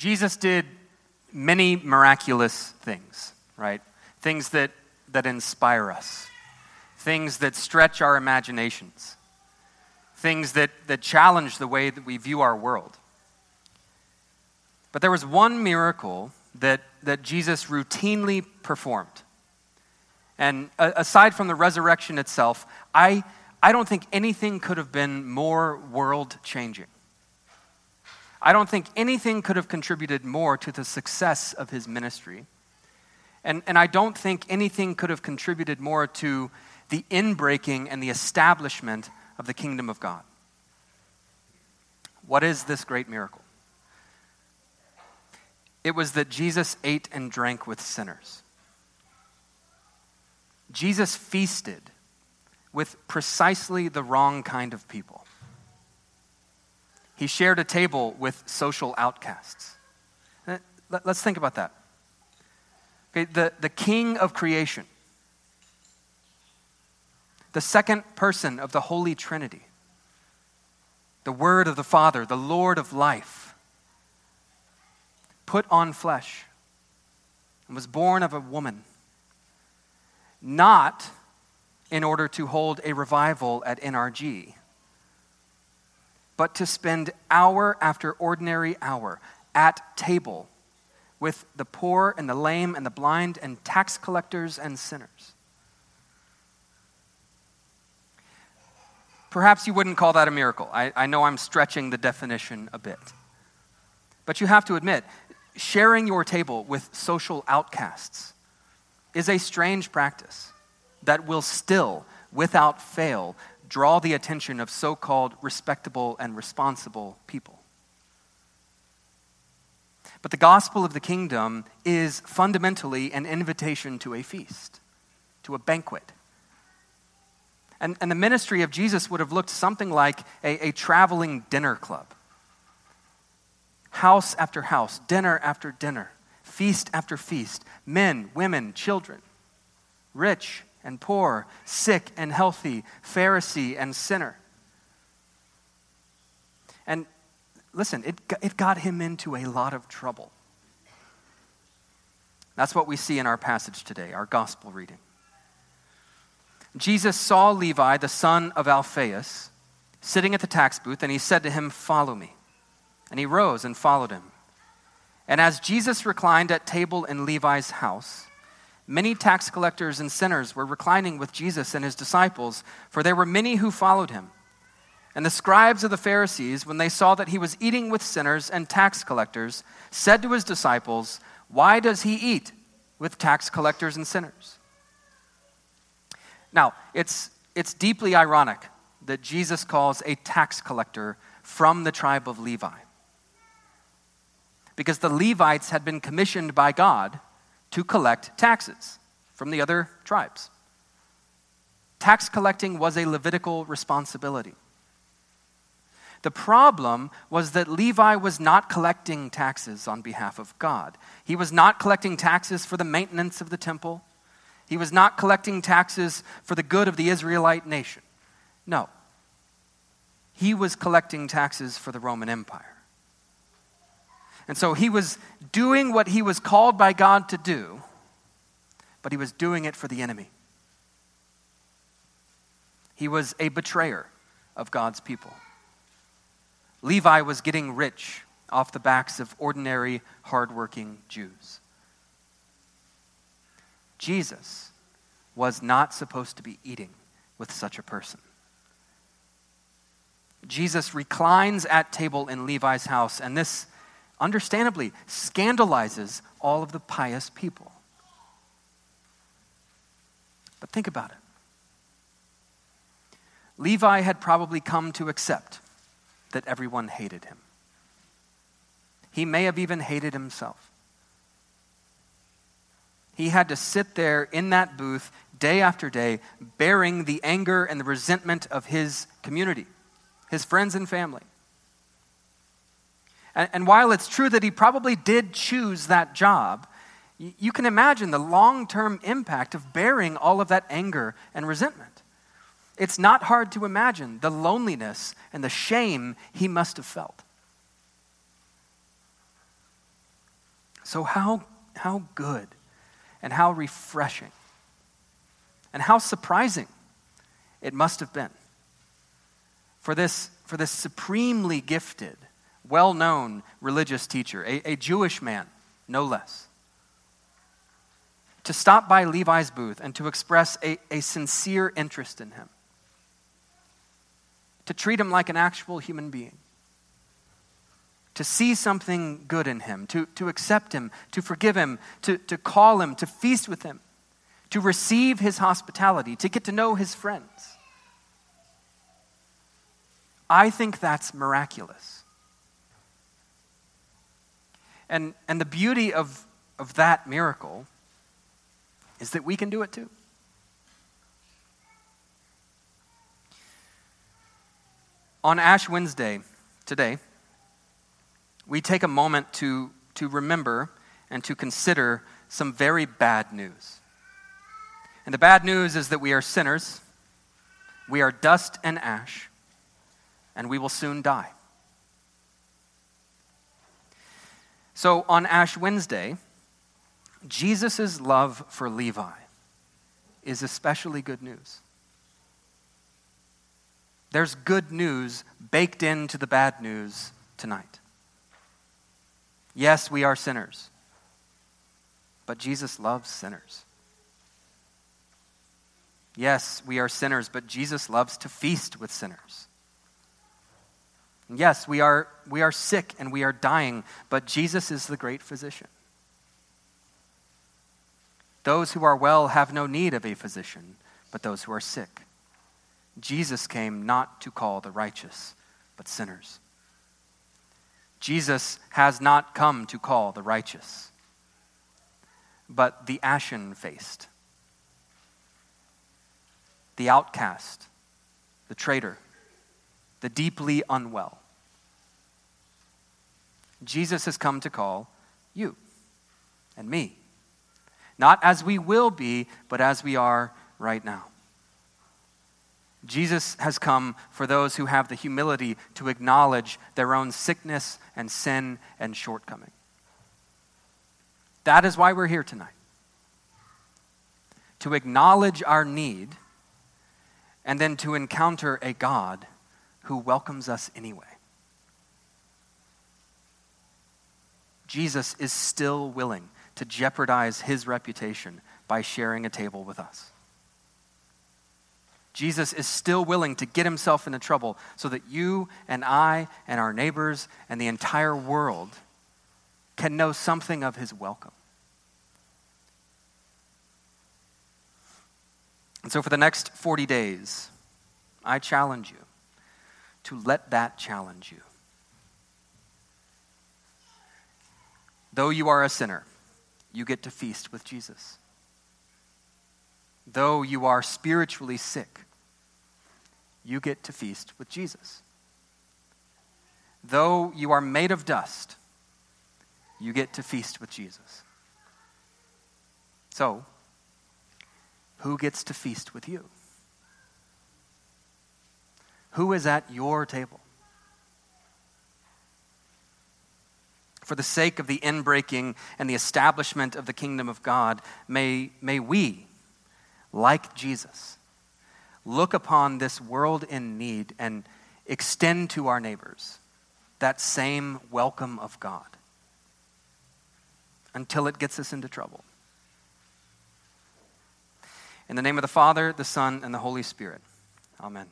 Jesus did many miraculous things, right? Things that, that inspire us, things that stretch our imaginations, things that, that challenge the way that we view our world. But there was one miracle that, that Jesus routinely performed. And aside from the resurrection itself, I, I don't think anything could have been more world changing. I don't think anything could have contributed more to the success of his ministry. And, and I don't think anything could have contributed more to the inbreaking and the establishment of the kingdom of God. What is this great miracle? It was that Jesus ate and drank with sinners. Jesus feasted with precisely the wrong kind of people. He shared a table with social outcasts. Uh, let's think about that. Okay, the, the king of creation, the second person of the Holy Trinity, the Word of the Father, the Lord of life, put on flesh and was born of a woman, not in order to hold a revival at NRG but to spend hour after ordinary hour at table with the poor and the lame and the blind and tax collectors and sinners. Perhaps you wouldn't call that a miracle. I, I know I'm stretching the definition a bit. But you have to admit, sharing your table with social outcasts is a strange practice that will still, without fail, draw the attention of so called respectable and responsible people. But the gospel of the kingdom is fundamentally an invitation to a feast, to a banquet. And, and the ministry of Jesus would have looked something like a, a traveling dinner club. House after house, dinner after dinner, feast after feast, men, women, children, rich and poor, sick and healthy, Pharisee and sinner. And listen, it, it got him into a lot of trouble. That's what we see in our passage today, our gospel reading. Jesus saw Levi, the son of Alphaeus, sitting at the tax booth, and he said to him, Follow me. And he rose and followed him. And as Jesus reclined at table in Levi's house, Many tax collectors and sinners were reclining with Jesus and his disciples, for there were many who followed him. And the scribes of the Pharisees, when they saw that he was eating with sinners and tax collectors, said to his disciples, Why does he eat with tax collectors and sinners? Now, it's, it's deeply ironic that Jesus calls a tax collector from the tribe of Levi. Because the Levites had been commissioned by God to collect taxes from the other tribes. Tax collecting was a Levitical responsibility. The problem was that Levi was not collecting taxes on behalf of God. He was not collecting taxes for the maintenance of the temple. He was not collecting taxes for the good of the Israelite nation. No. He was collecting taxes for the Roman Empire. And so he was doing what he was called by God to do, but he was doing it for the enemy. He was a betrayer of God's people. Levi was getting rich off the backs of ordinary, hardworking Jews. Jesus was not supposed to be eating with such a person. Jesus reclines at table in Levi's house, and this understandably, scandalizes all of the pious people. But think about it. Levi had probably come to accept that everyone hated him. He may have even hated himself. He had to sit there in that booth day after day, bearing the anger and the resentment of his community, his friends and family. And, and while it's true that he probably did choose that job, you, can imagine the long term impact of bearing all of that anger and resentment. It's not hard to imagine the loneliness and the shame he must have felt. So, how, how good and how refreshing and how surprising it must have been for this, for this supremely gifted, well known religious teacher, a, a Jewish man, no less, to stop by Levi's booth and to express a, a sincere interest in him, to treat him like an actual human being to see something good in him, to, to accept him, to forgive him, to, to call him, to feast with him, to receive his hospitality, to get to know his friends. I think that's miraculous. And, and the beauty of, of that miracle is that we can do it too. On Ash Wednesday, today, we take a moment to, to remember and to consider some very bad news. And the bad news is that we are sinners, we are dust and ash, and we will soon die. So on Ash Wednesday, Jesus' love for Levi is especially good news. There's good news baked into the bad news tonight. Yes, we are sinners, but Jesus loves sinners. Yes, we are sinners, but Jesus loves to feast with sinners. Yes, we are, we are sick and we are dying, but Jesus is the great physician. Those who are well have no need of a physician, but those who are sick. Jesus came not to call the righteous, but sinners. Jesus has not come to call the righteous, but the ashen faced, the outcast, the traitor, the deeply unwell. Jesus has come to call you and me, not as we will be, but as we are right now. Jesus has come for those who have the humility to acknowledge their own sickness and sin and shortcoming. That is why we're here tonight. To acknowledge our need and then to encounter a God who welcomes us anyway. Jesus is still willing to jeopardize his reputation by sharing a table with us. Jesus is still willing to get himself into trouble so that you and I and our neighbors and the entire world can know something of his welcome. And so, for the next 40 days, I challenge you to let that challenge you. Though you are a sinner, you get to feast with Jesus. Though you are spiritually sick, you get to feast with Jesus. Though you are made of dust, you get to feast with Jesus. So, who gets to feast with you? Who is at your table? For the sake of the inbreaking and the establishment of the kingdom of God, may, may we like Jesus, look upon this world in need and extend to our neighbors that same welcome of God until it gets us into trouble. In the name of the Father, the Son, and the Holy Spirit. Amen.